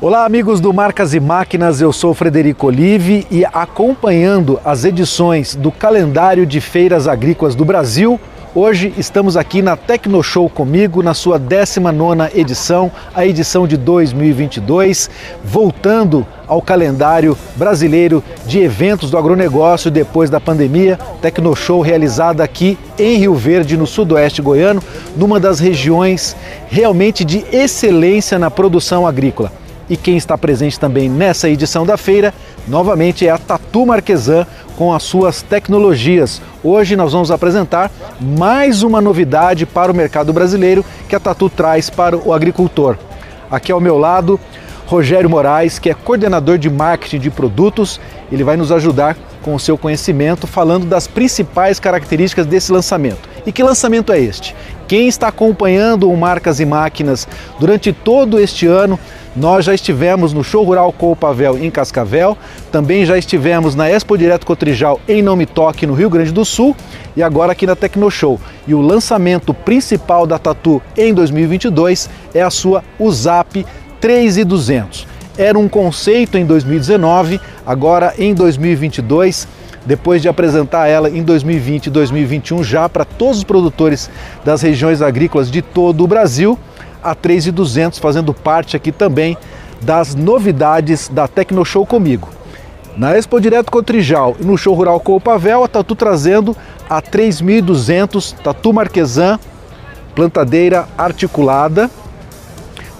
Olá, amigos do Marcas e Máquinas, eu sou Frederico Olive e acompanhando as edições do calendário de feiras agrícolas do Brasil, hoje estamos aqui na Tecnoshow comigo, na sua 19 edição, a edição de 2022, voltando ao calendário brasileiro de eventos do agronegócio depois da pandemia. Tecnoshow realizada aqui em Rio Verde, no sudoeste goiano, numa das regiões realmente de excelência na produção agrícola. E quem está presente também nessa edição da feira, novamente é a Tatu Marquesan com as suas tecnologias. Hoje nós vamos apresentar mais uma novidade para o mercado brasileiro que a Tatu traz para o agricultor. Aqui ao meu lado, Rogério Moraes, que é coordenador de marketing de produtos, ele vai nos ajudar com o seu conhecimento falando das principais características desse lançamento. E que lançamento é este? Quem está acompanhando o Marcas e Máquinas durante todo este ano nós já estivemos no Show Rural Pavel em Cascavel, também já estivemos na Expo Direto Cotrijal em Não Me Toque, no Rio Grande do Sul, e agora aqui na Tecnoshow. E o lançamento principal da Tatu em 2022 é a sua USAP 3200. Era um conceito em 2019, agora em 2022 depois de apresentar ela em 2020 e 2021 já para todos os produtores das regiões agrícolas de todo o Brasil, a 3,200, fazendo parte aqui também das novidades da Tecnoshow comigo. Na Expo Direto Cotrijal e no Show Rural Pavel, a Tatu trazendo a 3200 Tatu Marquesan, plantadeira articulada,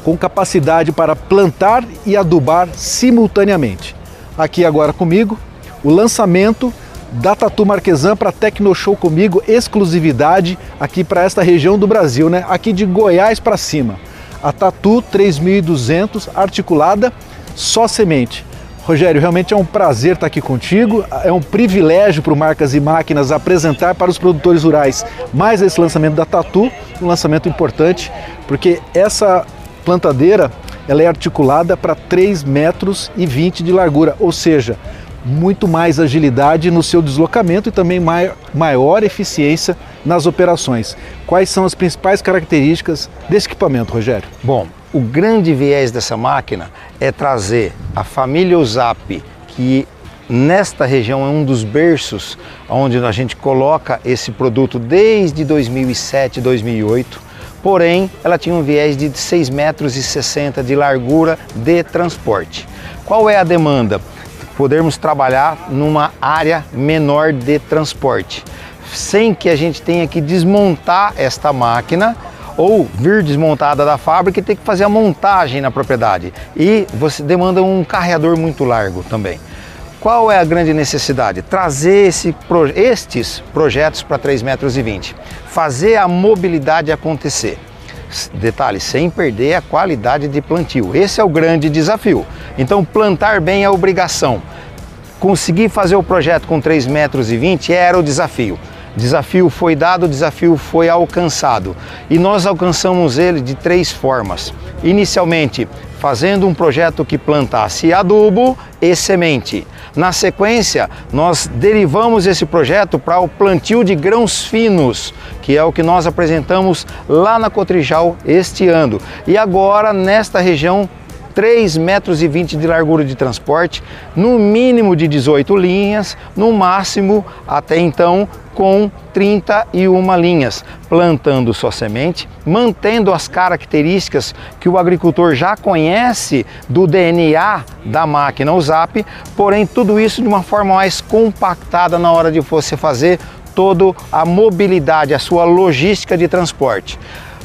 com capacidade para plantar e adubar simultaneamente. Aqui agora comigo, o lançamento da Tatu Marquesan para Tecnoshow comigo, exclusividade aqui para esta região do Brasil, né? Aqui de Goiás para cima. A Tatu 3200 articulada, só semente. Rogério, realmente é um prazer estar aqui contigo, é um privilégio para o Marcas e Máquinas apresentar para os produtores rurais mais esse lançamento da Tatu, um lançamento importante, porque essa plantadeira ela é articulada para 3 metros e 20 de largura, ou seja, muito mais agilidade no seu deslocamento e também maior eficiência nas operações. Quais são as principais características desse equipamento, Rogério? Bom, o grande viés dessa máquina é trazer a família USAP, que nesta região é um dos berços onde a gente coloca esse produto desde 2007, 2008. Porém, ela tinha um viés de 6,60 metros de largura de transporte. Qual é a demanda? Podermos trabalhar numa área menor de transporte, sem que a gente tenha que desmontar esta máquina ou vir desmontada da fábrica e ter que fazer a montagem na propriedade. E você demanda um carreador muito largo também. Qual é a grande necessidade? Trazer esse, estes projetos para 3,20 metros, fazer a mobilidade acontecer. Detalhe, sem perder a qualidade de plantio. Esse é o grande desafio. Então, plantar bem é obrigação. Conseguir fazer o projeto com 3,20 metros era o desafio. Desafio foi dado, desafio foi alcançado. E nós alcançamos ele de três formas. Inicialmente, fazendo um projeto que plantasse adubo e semente. Na sequência, nós derivamos esse projeto para o plantio de grãos finos, que é o que nós apresentamos lá na Cotrijal este ano. E agora, nesta região, 3 metros 20 de largura de transporte, no mínimo de 18 linhas, no máximo até então com 31 linhas, plantando sua semente, mantendo as características que o agricultor já conhece do DNA da máquina USAP, porém tudo isso de uma forma mais compactada na hora de você fazer toda a mobilidade, a sua logística de transporte.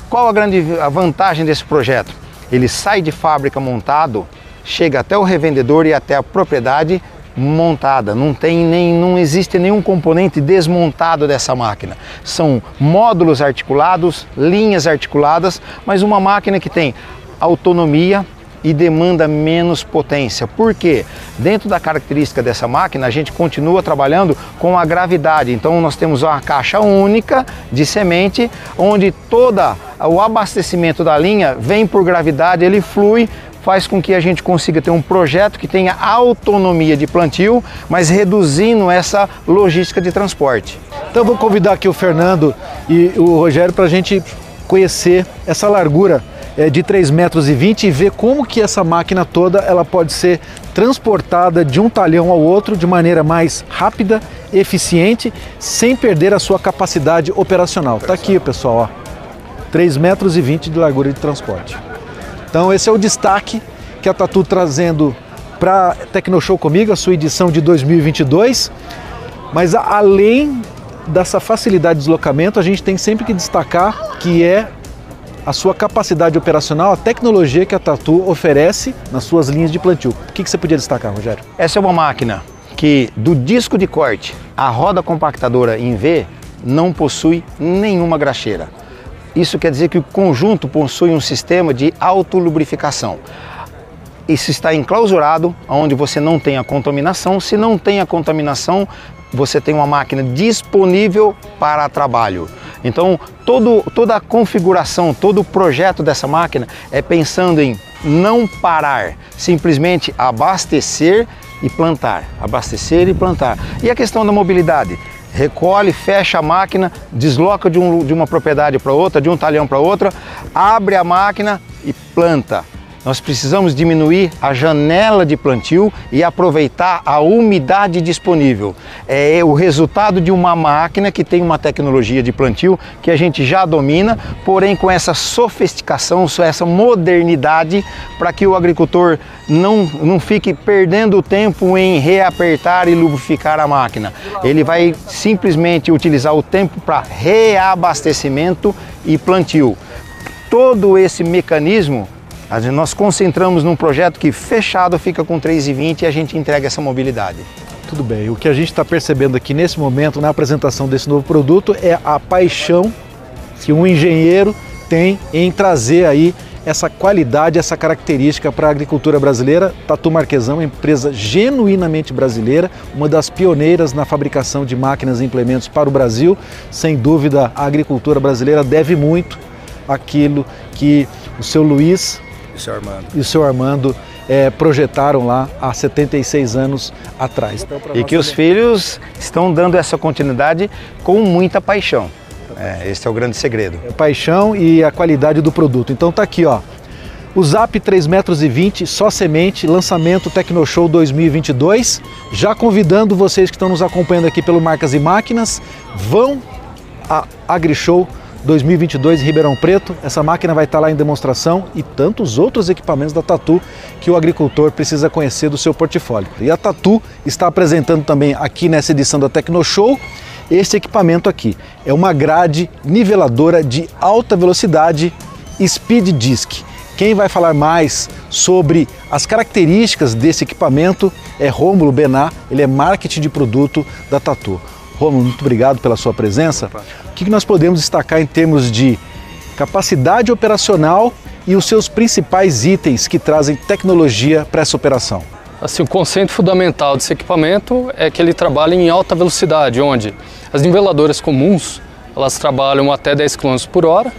Qual a grande vantagem desse projeto? Ele sai de fábrica montado, chega até o revendedor e até a propriedade montada, não tem nem não existe nenhum componente desmontado dessa máquina. São módulos articulados, linhas articuladas, mas uma máquina que tem autonomia, e demanda menos potência. Por quê? Dentro da característica dessa máquina, a gente continua trabalhando com a gravidade. Então nós temos uma caixa única de semente, onde toda o abastecimento da linha vem por gravidade, ele flui faz com que a gente consiga ter um projeto que tenha autonomia de plantio, mas reduzindo essa logística de transporte. Então vou convidar aqui o Fernando e o Rogério para a gente conhecer essa largura é, de 3 metros e 20 e ver como que essa máquina toda ela pode ser transportada de um talhão ao outro de maneira mais rápida, eficiente, sem perder a sua capacidade operacional. Está aqui, pessoal, ó. 3 metros e 20 de largura de transporte. Então esse é o destaque que a Tatu trazendo para Tecnoshow comigo, a sua edição de 2022. Mas além dessa facilidade de deslocamento, a gente tem sempre que destacar que é a sua capacidade operacional, a tecnologia que a Tatu oferece nas suas linhas de plantio. O que, que você podia destacar, Rogério? Essa é uma máquina que do disco de corte a roda compactadora em V não possui nenhuma graxeira. Isso quer dizer que o conjunto possui um sistema de autolubrificação. Isso está enclausurado, onde você não tem a contaminação. Se não tem a contaminação, você tem uma máquina disponível para trabalho. Então, todo, toda a configuração, todo o projeto dessa máquina é pensando em não parar, simplesmente abastecer e plantar, abastecer e plantar. E a questão da mobilidade? Recolhe, fecha a máquina, desloca de, um, de uma propriedade para outra, de um talhão para outra, abre a máquina e planta. Nós precisamos diminuir a janela de plantio e aproveitar a umidade disponível. É o resultado de uma máquina que tem uma tecnologia de plantio que a gente já domina, porém com essa sofisticação, essa modernidade, para que o agricultor não, não fique perdendo tempo em reapertar e lubrificar a máquina. Ele vai simplesmente utilizar o tempo para reabastecimento e plantio. Todo esse mecanismo nós concentramos num projeto que fechado fica com 3,20 e a gente entrega essa mobilidade. Tudo bem. O que a gente está percebendo aqui nesse momento, na apresentação desse novo produto, é a paixão que um engenheiro tem em trazer aí essa qualidade, essa característica para a agricultura brasileira. Tatu Marquesão, empresa genuinamente brasileira, uma das pioneiras na fabricação de máquinas e implementos para o Brasil. Sem dúvida, a agricultura brasileira deve muito aquilo que o seu Luiz e o seu Armando. E o seu Armando é, projetaram lá há 76 anos atrás. Então, e que os filhos estão dando essa continuidade com muita paixão. É, esse é o grande segredo. É paixão e a qualidade do produto. Então tá aqui, ó. O Zap 3 metros e 20, só semente, lançamento Tecnoshow 2022. Já convidando vocês que estão nos acompanhando aqui pelo Marcas e Máquinas, vão a AgriShow 2022 em Ribeirão Preto. Essa máquina vai estar lá em demonstração e tantos outros equipamentos da Tatu que o agricultor precisa conhecer do seu portfólio. E a Tatu está apresentando também aqui nessa edição da Tecnoshow este equipamento aqui. É uma grade niveladora de alta velocidade Speed Disc. Quem vai falar mais sobre as características desse equipamento é Rômulo Bená, ele é marketing de produto da Tatu. Romulo, muito obrigado pela sua presença. O que nós podemos destacar em termos de capacidade operacional e os seus principais itens que trazem tecnologia para essa operação? Assim, o conceito fundamental desse equipamento é que ele trabalha em alta velocidade, onde as niveladoras comuns elas trabalham até 10 km por hora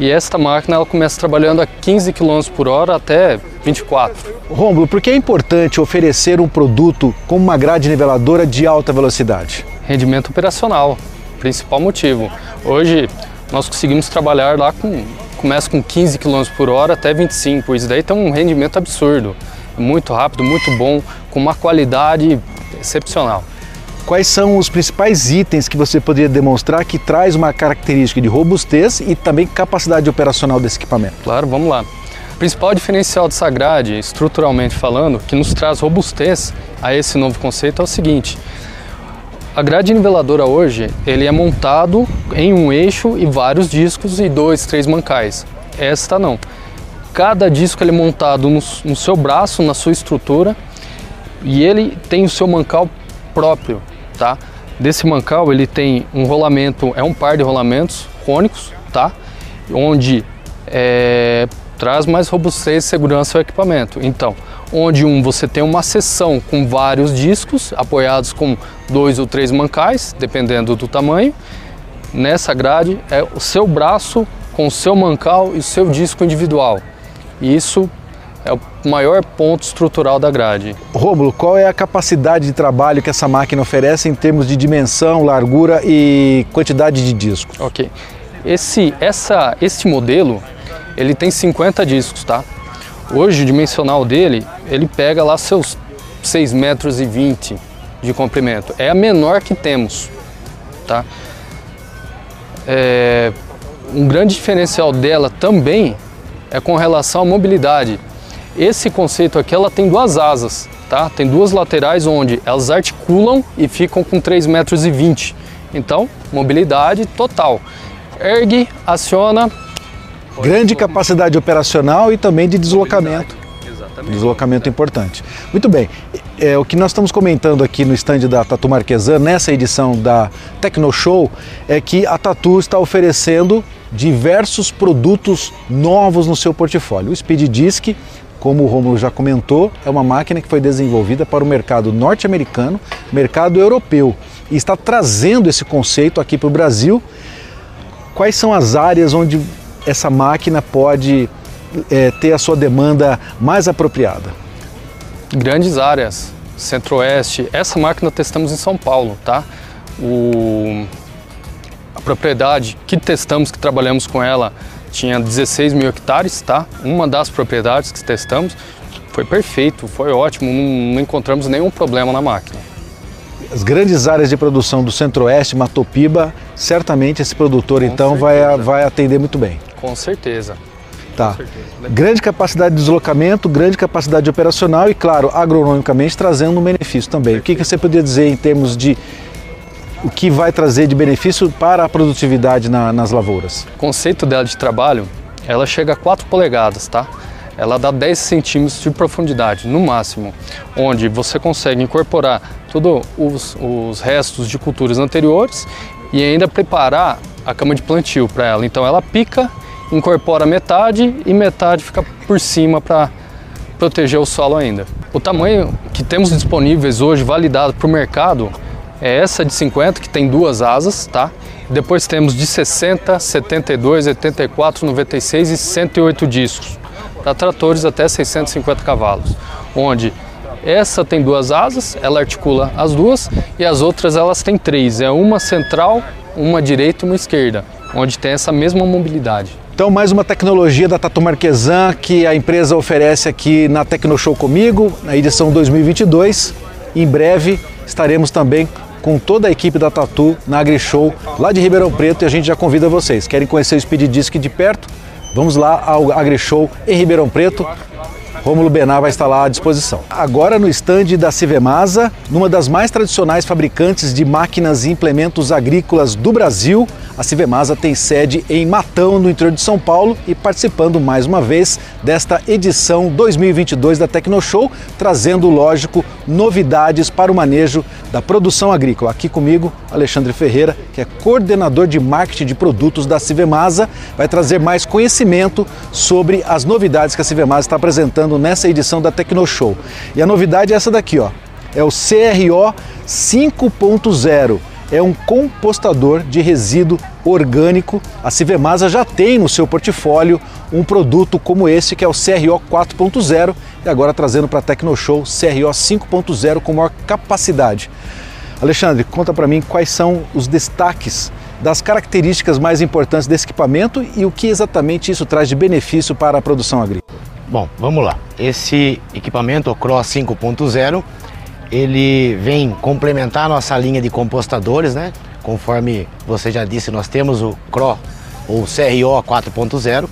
e esta máquina ela começa trabalhando a 15 km por hora até 24. Rômulo, por que é importante oferecer um produto com uma grade niveladora de alta velocidade? Rendimento operacional, principal motivo. Hoje nós conseguimos trabalhar lá com começa com 15 km por hora até 25. Isso daí tem um rendimento absurdo, muito rápido, muito bom, com uma qualidade excepcional. Quais são os principais itens que você poderia demonstrar que traz uma característica de robustez e também capacidade operacional desse equipamento? Claro, vamos lá. O principal diferencial dessa grade, estruturalmente falando, que nos traz robustez a esse novo conceito é o seguinte: a grade niveladora hoje ele é montado em um eixo e vários discos e dois, três mancais. Esta não. Cada disco ele é montado no, no seu braço, na sua estrutura, e ele tem o seu mancal próprio tá? Desse mancal ele tem um rolamento, é um par de rolamentos cônicos, tá? Onde é, traz mais robustez e segurança ao equipamento. Então, onde um você tem uma seção com vários discos apoiados com dois ou três mancais, dependendo do tamanho. Nessa grade é o seu braço com o seu mancal e o seu disco individual. Isso é o maior ponto estrutural da grade. Rômulo, qual é a capacidade de trabalho que essa máquina oferece em termos de dimensão, largura e quantidade de discos? Ok. Esse, essa, esse modelo ele tem 50 discos, tá? Hoje o dimensional dele, ele pega lá seus 6 metros e 20 de comprimento. É a menor que temos, tá? É, um grande diferencial dela também é com relação à mobilidade. Esse conceito aqui, ela tem duas asas, tá? Tem duas laterais onde elas articulam e ficam com 3,20 metros. E Então, mobilidade total. Ergue, aciona. Grande capacidade operacional e também de deslocamento. Exatamente. Deslocamento importante. Muito bem. É, o que nós estamos comentando aqui no stand da Tatu Marquesan, nessa edição da Tecno Show, é que a Tatu está oferecendo diversos produtos novos no seu portfólio. O Speed Disc, como o Romulo já comentou, é uma máquina que foi desenvolvida para o mercado norte-americano, mercado europeu, e está trazendo esse conceito aqui para o Brasil. Quais são as áreas onde essa máquina pode é, ter a sua demanda mais apropriada? Grandes áreas, centro-oeste. Essa máquina testamos em São Paulo, tá? O, a propriedade que testamos, que trabalhamos com ela, tinha 16 mil hectares, tá? Uma das propriedades que testamos foi perfeito, foi ótimo, não, não encontramos nenhum problema na máquina. As grandes áreas de produção do Centro-Oeste, Matopiba, certamente esse produtor com então vai, vai atender muito bem. Com certeza. Tá. Grande capacidade de deslocamento, grande capacidade operacional e, claro, agronomicamente trazendo um benefício também. O que, que você poderia dizer em termos de o que vai trazer de benefício para a produtividade na, nas lavouras? O conceito dela de trabalho, ela chega a 4 polegadas, tá? Ela dá 10 centímetros de profundidade, no máximo, onde você consegue incorporar todos os, os restos de culturas anteriores e ainda preparar a cama de plantio para ela. Então ela pica incorpora metade e metade fica por cima para proteger o solo ainda. O tamanho que temos disponíveis hoje, validado para o mercado, é essa de 50, que tem duas asas, tá? Depois temos de 60, 72, 84, 96 e 108 discos, para tratores até 650 cavalos, onde essa tem duas asas, ela articula as duas, e as outras elas têm três, é uma central, uma direita e uma esquerda, onde tem essa mesma mobilidade. Então, mais uma tecnologia da Tatu Marquesan que a empresa oferece aqui na Tecnoshow comigo, na edição 2022. Em breve estaremos também com toda a equipe da Tatu na AgriShow lá de Ribeirão Preto e a gente já convida vocês. Querem conhecer o Speed Disc de perto? Vamos lá ao AgriShow em Ribeirão Preto. Rômulo Benar vai estar lá à disposição. Agora no estande da Civemasa, numa das mais tradicionais fabricantes de máquinas e implementos agrícolas do Brasil, a Civemasa tem sede em Matão, no interior de São Paulo, e participando mais uma vez desta edição 2022 da Tecnoshow, trazendo, lógico, novidades para o manejo da produção agrícola. Aqui comigo, Alexandre Ferreira, que é coordenador de marketing de produtos da Civemasa, vai trazer mais conhecimento sobre as novidades que a Civemasa está apresentando nessa edição da Tecnoshow. E a novidade é essa daqui, ó. É o CRO 5.0 é um compostador de resíduo orgânico. A Civemasa já tem no seu portfólio um produto como esse, que é o CRO 4.0, e agora trazendo para a Tecnoshow CRO 5.0 com maior capacidade. Alexandre, conta para mim quais são os destaques das características mais importantes desse equipamento e o que exatamente isso traz de benefício para a produção agrícola. Bom, vamos lá. Esse equipamento, o CRO 5.0, ele vem complementar a nossa linha de compostadores, né? Conforme você já disse, nós temos o CRO ou CRO 4.0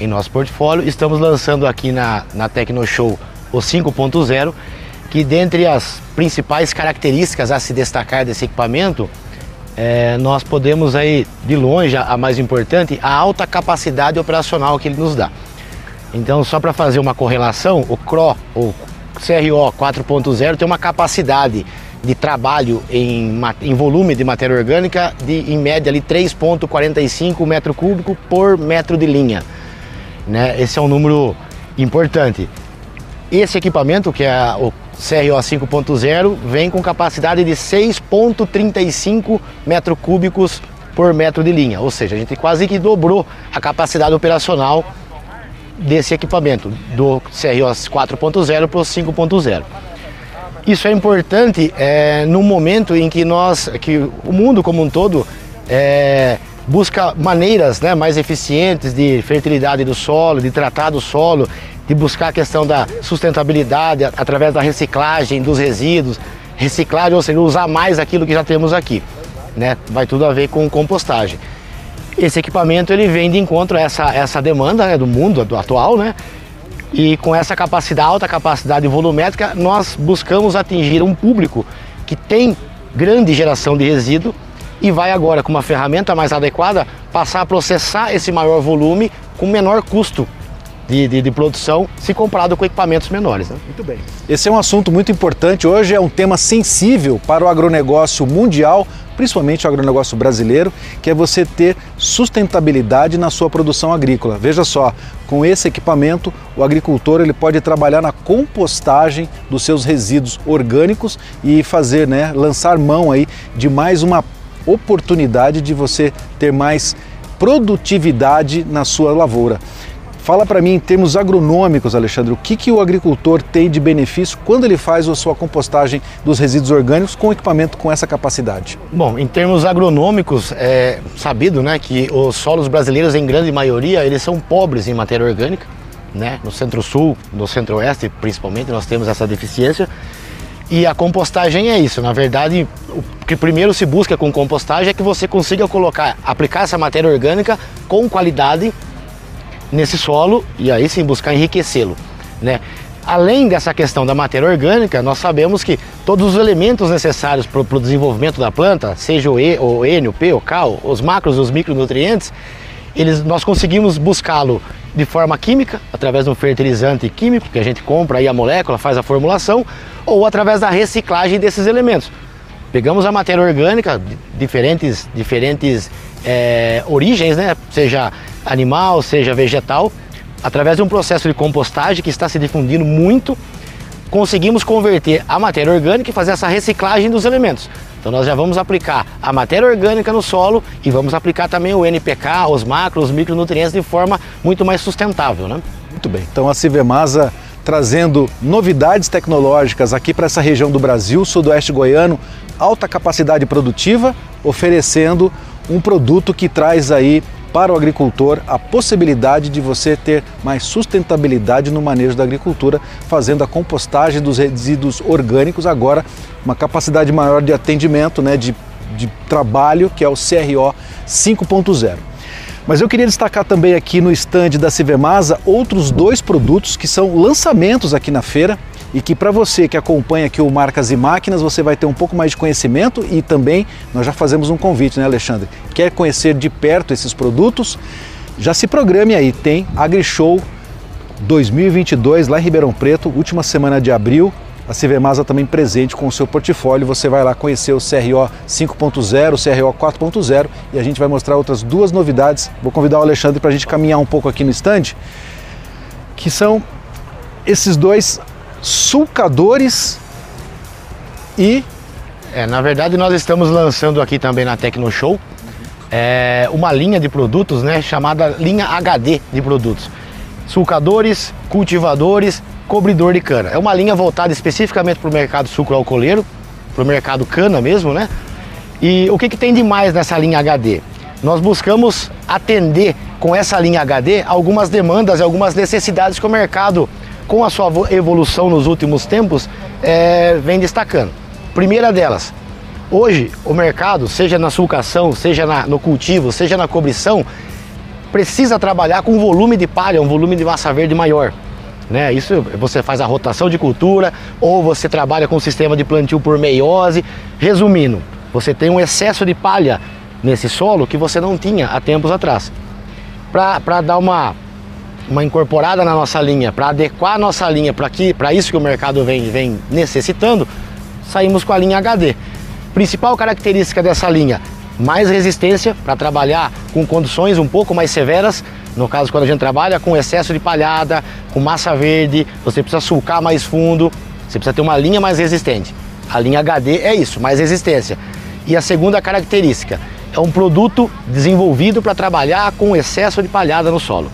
em nosso portfólio. Estamos lançando aqui na, na Tecnoshow o 5.0, que dentre as principais características a se destacar desse equipamento, é, nós podemos aí, de longe, a mais importante, a alta capacidade operacional que ele nos dá. Então, só para fazer uma correlação, o CRO, ou CRO 4.0 tem uma capacidade de trabalho em, em volume de matéria orgânica de em média 3,45 metro cúbico por metro de linha. Né? Esse é um número importante. Esse equipamento, que é o CRO 5.0, vem com capacidade de 6,35 metro cúbicos por metro de linha, ou seja, a gente quase que dobrou a capacidade operacional desse equipamento, do CROS 4.0 para o 5.0. Isso é importante é, no momento em que nós, que o mundo como um todo, é, busca maneiras né, mais eficientes de fertilidade do solo, de tratar do solo, de buscar a questão da sustentabilidade através da reciclagem dos resíduos, reciclagem, ou seja, usar mais aquilo que já temos aqui. Né? Vai tudo a ver com compostagem. Esse equipamento ele vem de encontro a essa, essa demanda né, do mundo do atual, né? E com essa capacidade, alta capacidade volumétrica, nós buscamos atingir um público que tem grande geração de resíduo e vai agora, com uma ferramenta mais adequada, passar a processar esse maior volume com menor custo de, de, de, produção se comparado com equipamentos menores. Né? Muito bem. Esse é um assunto muito importante. Hoje é um tema sensível para o agronegócio mundial, principalmente o agronegócio brasileiro, que é você ter sustentabilidade na sua produção agrícola. Veja só, com esse equipamento, o agricultor ele pode trabalhar na compostagem dos seus resíduos orgânicos e fazer, né, lançar mão aí de mais uma oportunidade de você ter mais produtividade na sua lavoura. Fala para mim em termos agronômicos, Alexandre, o que, que o agricultor tem de benefício quando ele faz a sua compostagem dos resíduos orgânicos com equipamento com essa capacidade? Bom, em termos agronômicos, é sabido né, que os solos brasileiros, em grande maioria, eles são pobres em matéria orgânica. Né? No centro-sul, no centro-oeste, principalmente, nós temos essa deficiência. E a compostagem é isso. Na verdade, o que primeiro se busca com compostagem é que você consiga colocar, aplicar essa matéria orgânica com qualidade nesse solo e aí sim buscar enriquecê-lo, né? Além dessa questão da matéria orgânica, nós sabemos que todos os elementos necessários para o desenvolvimento da planta, seja o, e, o N, o P, o K, os macros, os micronutrientes, eles, nós conseguimos buscá-lo de forma química, através de um fertilizante químico que a gente compra aí a molécula, faz a formulação, ou através da reciclagem desses elementos. Pegamos a matéria orgânica, diferentes, diferentes é, origens, né? seja animal, seja vegetal, através de um processo de compostagem que está se difundindo muito, conseguimos converter a matéria orgânica e fazer essa reciclagem dos elementos. Então nós já vamos aplicar a matéria orgânica no solo e vamos aplicar também o NPK, os macros, os micronutrientes de forma muito mais sustentável. Né? Muito bem. Então a Civemasa trazendo novidades tecnológicas aqui para essa região do Brasil, sudoeste goiano, alta capacidade produtiva, oferecendo um produto que traz aí para o agricultor a possibilidade de você ter mais sustentabilidade no manejo da agricultura, fazendo a compostagem dos resíduos orgânicos, agora uma capacidade maior de atendimento, né, de, de trabalho, que é o CRO 5.0. Mas eu queria destacar também aqui no estande da Civemasa outros dois produtos que são lançamentos aqui na feira e que para você que acompanha aqui o Marcas e Máquinas, você vai ter um pouco mais de conhecimento e também nós já fazemos um convite, né, Alexandre? Quer conhecer de perto esses produtos? Já se programe aí, tem AgriShow 2022 lá em Ribeirão Preto, última semana de abril. A Civemasa também presente com o seu portfólio. Você vai lá conhecer o CRO 5.0, o CRO 4.0 e a gente vai mostrar outras duas novidades. Vou convidar o Alexandre para a gente caminhar um pouco aqui no stand, que são esses dois sulcadores e. É, na verdade, nós estamos lançando aqui também na Tecno Show é, uma linha de produtos né, chamada linha HD de produtos. Sulcadores, cultivadores, cobridor de cana. É uma linha voltada especificamente para o mercado sucro-alcooleiro, para o mercado cana mesmo, né? E o que, que tem de mais nessa linha HD? Nós buscamos atender com essa linha HD algumas demandas e algumas necessidades que o mercado com a sua evolução nos últimos tempos, é, vem destacando. Primeira delas, hoje o mercado, seja na sulcação, seja na, no cultivo, seja na cobrição, precisa trabalhar com um volume de palha, um volume de massa verde maior. Né? Isso você faz a rotação de cultura ou você trabalha com o sistema de plantio por meiose. Resumindo, você tem um excesso de palha nesse solo que você não tinha há tempos atrás. Para dar uma uma incorporada na nossa linha, para adequar a nossa linha para isso que o mercado vem, vem necessitando, saímos com a linha HD. Principal característica dessa linha, mais resistência para trabalhar com condições um pouco mais severas. No caso, quando a gente trabalha com excesso de palhada, com massa verde, você precisa sulcar mais fundo, você precisa ter uma linha mais resistente. A linha HD é isso, mais resistência. E a segunda característica, é um produto desenvolvido para trabalhar com excesso de palhada no solo.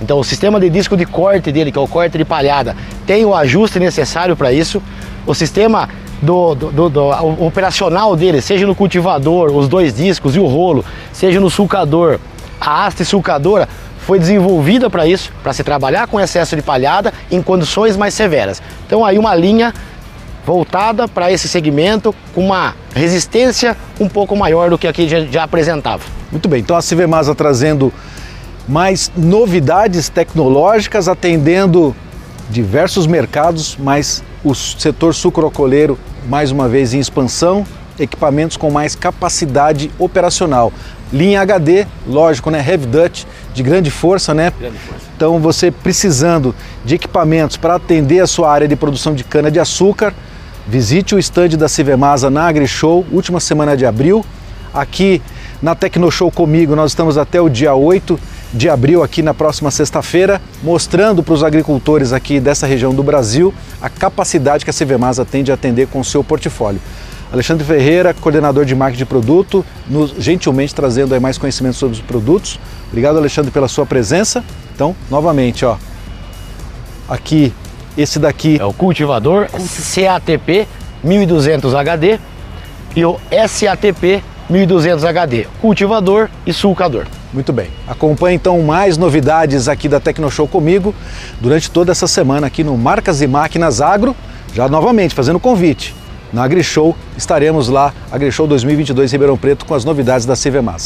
Então o sistema de disco de corte dele, que é o corte de palhada, tem o ajuste necessário para isso. O sistema do, do, do, do operacional dele, seja no cultivador, os dois discos e o rolo, seja no sulcador, a haste sulcadora foi desenvolvida para isso, para se trabalhar com excesso de palhada em condições mais severas. Então aí uma linha voltada para esse segmento com uma resistência um pouco maior do que aqui já, já apresentava. Muito bem, então a Civemasa trazendo mais novidades tecnológicas, atendendo diversos mercados, mas o setor sucrocoleiro mais uma vez em expansão, equipamentos com mais capacidade operacional. Linha HD, lógico, né? Heavy Dutch, de grande força, né? Grande força. Então você precisando de equipamentos para atender a sua área de produção de cana de açúcar, visite o estande da Civemasa na AgriShow, última semana de abril. Aqui na Tecnoshow comigo, nós estamos até o dia 8 de abril aqui na próxima sexta-feira, mostrando para os agricultores aqui dessa região do Brasil a capacidade que a Civemasa tem de atender com o seu portfólio. Alexandre Ferreira, coordenador de marketing de produto, nos gentilmente trazendo mais conhecimento sobre os produtos. Obrigado, Alexandre, pela sua presença. Então, novamente, ó, aqui, esse daqui é o cultivador CATP 1200 HD e o SATP 1200 HD, cultivador e sulcador. Muito bem. Acompanhe então mais novidades aqui da Tecnoshow comigo durante toda essa semana aqui no Marcas e Máquinas Agro, já novamente fazendo convite. Na AgriShow estaremos lá, AgriShow 2022 Ribeirão Preto com as novidades da CV Massa.